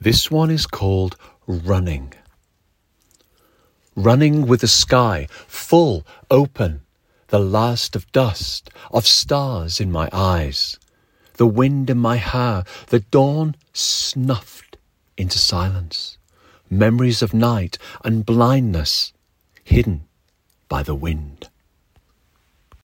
This one is called Running. Running with the sky full open, the last of dust, of stars in my eyes, the wind in my hair, the dawn snuffed into silence, memories of night and blindness hidden by the wind.